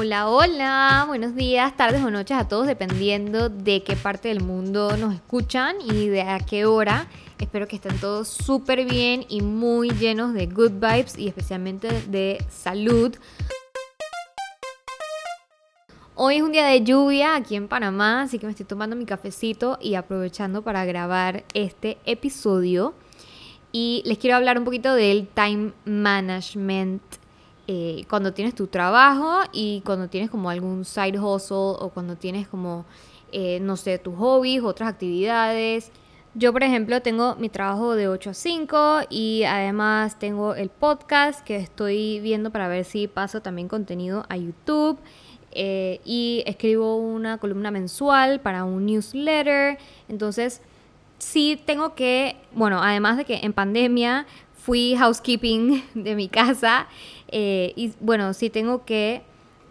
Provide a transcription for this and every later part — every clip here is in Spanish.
Hola, hola, buenos días, tardes o noches a todos, dependiendo de qué parte del mundo nos escuchan y de a qué hora. Espero que estén todos súper bien y muy llenos de good vibes y especialmente de salud. Hoy es un día de lluvia aquí en Panamá, así que me estoy tomando mi cafecito y aprovechando para grabar este episodio. Y les quiero hablar un poquito del time management eh, cuando tienes tu trabajo y cuando tienes como algún side hustle o cuando tienes como, eh, no sé, tus hobbies, otras actividades. Yo, por ejemplo, tengo mi trabajo de 8 a 5 y además tengo el podcast que estoy viendo para ver si paso también contenido a YouTube. Eh, y escribo una columna mensual para un newsletter. Entonces, sí tengo que, bueno, además de que en pandemia fui housekeeping de mi casa eh, y bueno, sí tengo que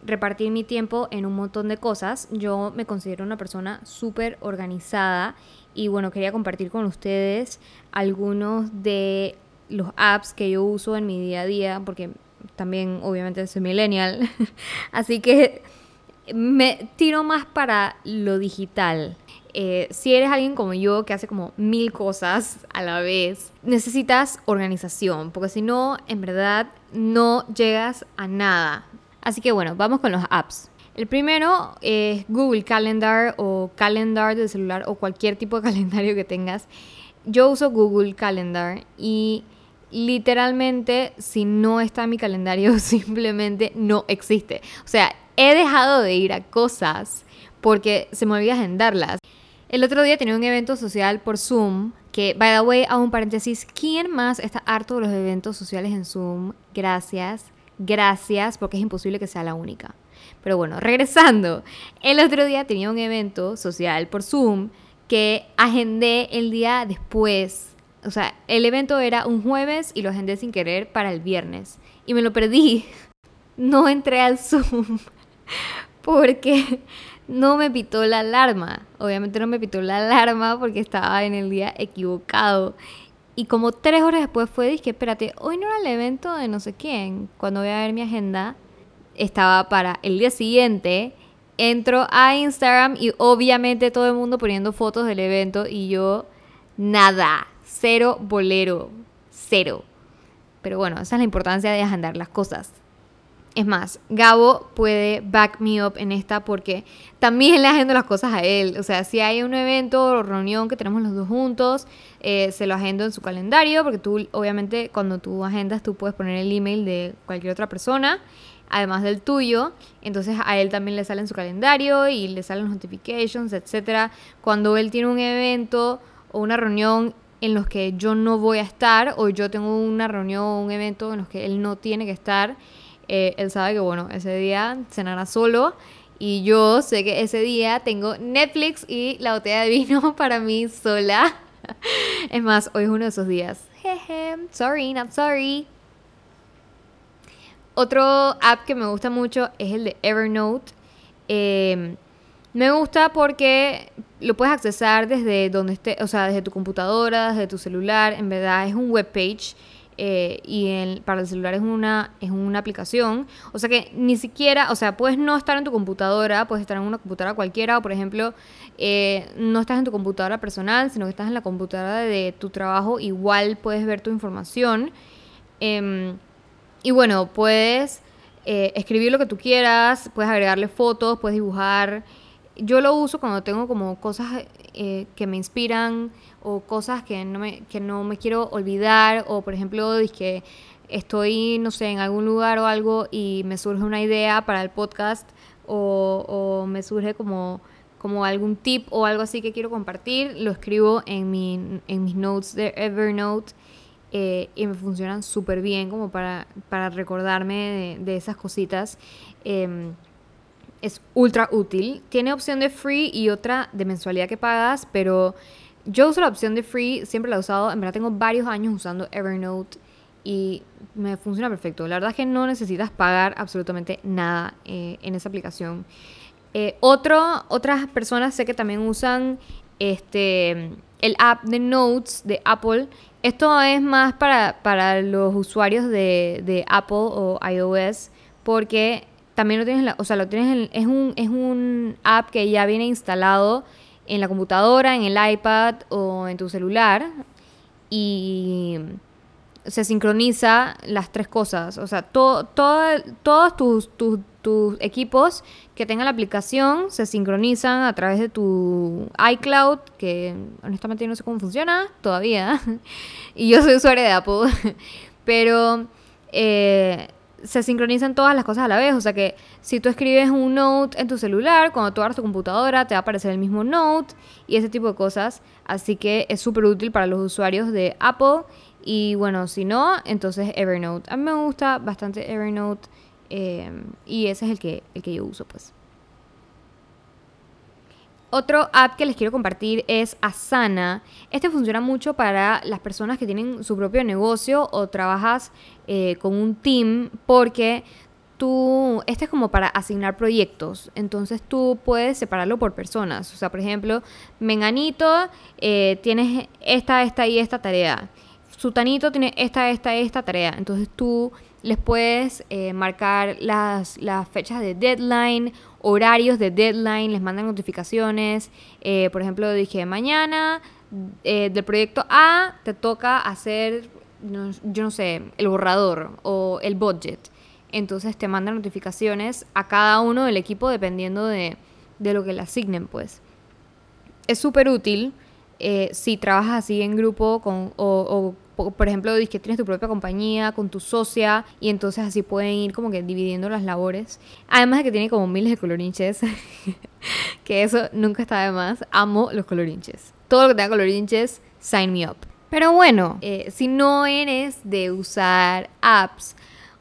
repartir mi tiempo en un montón de cosas. Yo me considero una persona súper organizada y bueno, quería compartir con ustedes algunos de los apps que yo uso en mi día a día, porque también obviamente soy millennial, así que me tiro más para lo digital. Eh, si eres alguien como yo que hace como mil cosas a la vez, necesitas organización, porque si no, en verdad no llegas a nada. Así que bueno, vamos con los apps. El primero es Google Calendar o Calendar de celular o cualquier tipo de calendario que tengas. Yo uso Google Calendar y literalmente si no está en mi calendario simplemente no existe. O sea, he dejado de ir a cosas porque se me olvida agendarlas. El otro día tenía un evento social por Zoom, que, by the way, a un paréntesis, ¿quién más está harto de los eventos sociales en Zoom? Gracias, gracias, porque es imposible que sea la única. Pero bueno, regresando, el otro día tenía un evento social por Zoom que agendé el día después. O sea, el evento era un jueves y lo agendé sin querer para el viernes. Y me lo perdí. No entré al Zoom porque no me pitó la alarma. Obviamente no me pitó la alarma porque estaba en el día equivocado. Y como tres horas después fue, dije, espérate, hoy no era el evento de no sé quién. Cuando voy a ver mi agenda, estaba para el día siguiente. Entro a Instagram y obviamente todo el mundo poniendo fotos del evento y yo nada, cero bolero, cero. Pero bueno, esa es la importancia de agendar las cosas. Es más, Gabo puede back me up en esta porque también le agendo las cosas a él. O sea, si hay un evento o reunión que tenemos los dos juntos, eh, se lo agendo en su calendario porque tú, obviamente, cuando tú agendas, tú puedes poner el email de cualquier otra persona, además del tuyo. Entonces a él también le sale en su calendario y le salen notifications, etc. Cuando él tiene un evento o una reunión en los que yo no voy a estar o yo tengo una reunión o un evento en los que él no tiene que estar, eh, él sabe que, bueno, ese día cenará solo. Y yo sé que ese día tengo Netflix y la botella de vino para mí sola. Es más, hoy es uno de esos días. Jeje, sorry, not sorry. Otro app que me gusta mucho es el de Evernote. Em, me gusta porque lo puedes accesar desde donde esté, o sea, desde tu computadora, desde tu celular. En verdad es un web page eh, y el, para el celular es una, es una aplicación. O sea que ni siquiera, o sea, puedes no estar en tu computadora, puedes estar en una computadora cualquiera, o por ejemplo, eh, no estás en tu computadora personal, sino que estás en la computadora de tu trabajo, igual puedes ver tu información. Em, y bueno, puedes eh, escribir lo que tú quieras, puedes agregarle fotos, puedes dibujar. Yo lo uso cuando tengo como cosas que me inspiran o cosas que no me, que no me quiero olvidar o por ejemplo que estoy no sé en algún lugar o algo y me surge una idea para el podcast o, o me surge como como algún tip o algo así que quiero compartir lo escribo en, mi, en mis notes de Evernote eh, y me funcionan súper bien como para, para recordarme de, esas cositas. Em, es ultra útil tiene opción de free y otra de mensualidad que pagas pero yo uso la opción de free, siempre la he usado. En verdad tengo varios años usando Evernote y me funciona perfecto. La verdad es que no necesitas pagar absolutamente nada eh, en esa aplicación. Eh, otro, otras personas sé que también usan este, el app de Notes de Apple. Esto es más para, para los usuarios de, de Apple o iOS porque también lo tienes, la, o sea, lo tienes, es, un, es un app que ya viene instalado en la computadora, en el iPad o en tu celular y se sincroniza las tres cosas. O sea, todo, todos tus, tus, tus, equipos que tengan la aplicación se sincronizan a través de tu iCloud, que honestamente no sé cómo funciona todavía. y yo soy usuario de Apple. Pero eh, se sincronizan todas las cosas a la vez. O sea que si tú escribes un note en tu celular, cuando tú abres tu computadora te va a aparecer el mismo note y ese tipo de cosas. Así que es súper útil para los usuarios de Apple y bueno, si no, entonces Evernote. A mí me gusta bastante Evernote eh, y ese es el que, el que yo uso, pues. Otro app que les quiero compartir es Asana. Este funciona mucho para las personas que tienen su propio negocio o trabajas eh, con un team porque tú, este es como para asignar proyectos, entonces tú puedes separarlo por personas. O sea, por ejemplo, Menganito, eh, tienes esta, esta y esta tarea Sutanito tiene esta, esta, esta tarea. Entonces tú les puedes eh, marcar las, las, fechas de deadline, horarios de deadline, les mandan notificaciones. Eh, por ejemplo, dije, mañana eh, del proyecto A te toca hacer, yo no sé, el borrador o el budget. Entonces te mandan notificaciones a cada uno del equipo dependiendo de, de lo que le asignen, pues. Es súper útil si trabajas así en grupo con, o, o por ejemplo, que tienes tu propia compañía con tu socia y entonces así pueden ir como que dividiendo las labores. Además de que tiene como miles de colorinches, que eso nunca está de más. Amo los colorinches. Todo lo que tenga colorinches, sign me up. Pero bueno, eh, si no eres de usar apps,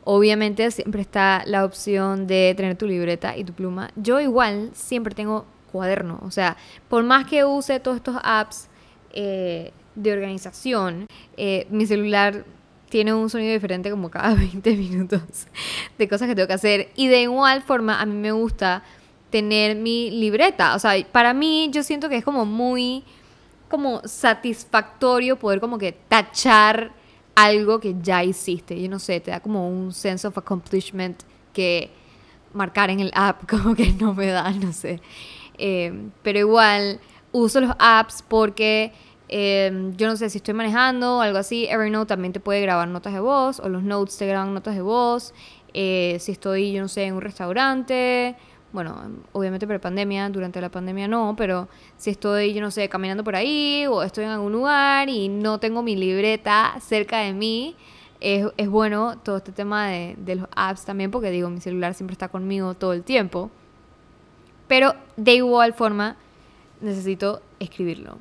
obviamente siempre está la opción de tener tu libreta y tu pluma. Yo igual siempre tengo cuaderno. O sea, por más que use todos estos apps, eh, de organización, eh, mi celular tiene un sonido diferente como cada 20 minutos de cosas que tengo que hacer. Y de igual forma, a mí me gusta tener mi libreta. O sea, para mí yo siento que es como muy como satisfactorio poder como que tachar algo que ya hiciste. Yo no sé, te da como un sense of accomplishment que marcar en el app como que no me da, no sé. Eh, pero igual uso los apps porque Em, yo no sé si estoy manejando o algo así. Evernote también te puede grabar notas de voz o los notes te graban notas de voz. Eh, si estoy, yo no sé, en un restaurante. Bueno, obviamente pre-pandemia, durante la pandemia no, pero si estoy, yo no sé, caminando por ahí o estoy en algún lugar y no tengo mi libreta cerca de mí, es, es bueno todo este tema de, de los apps también, porque digo, mi celular siempre está conmigo todo el tiempo. Pero de igual forma, necesito escribirlo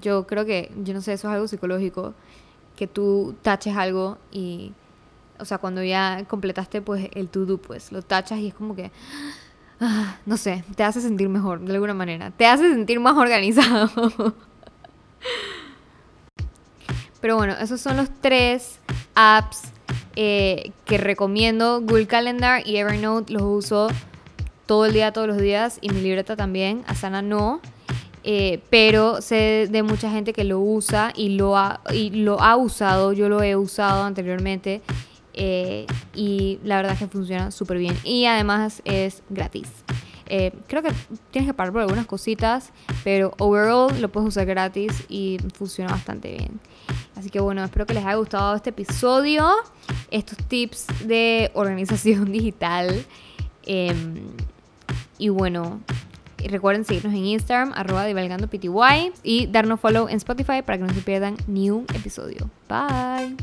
yo creo que, yo no sé, eso es algo psicológico, que tú taches algo y, o sea, cuando ya completaste pues el to-do, pues lo tachas y es como que, ah, no sé, te hace sentir mejor de alguna manera, te hace sentir más organizado. Pero bueno, esos son los tres apps eh, que recomiendo. Google Calendar y Evernote los uso todo el día, todos los días. Y mi libreta también. Asana no. Eh, pero sé de mucha gente que lo usa y lo ha, usado, yo lo he usado anteriormente eh, y la verdad es que funciona súper bien y además es gratis. Eh, creo que tienes que pagar por algunas cositas, pero overall lo puedes usar gratis y funciona bastante bien. Así que bueno, espero que les haya gustado este episodio, estos tips de organización digital. Em, y bueno, recuerden seguirnos en Instagram, arroba pty y darnos follow en Spotify para que no se pierdan ni un episodio. Bye.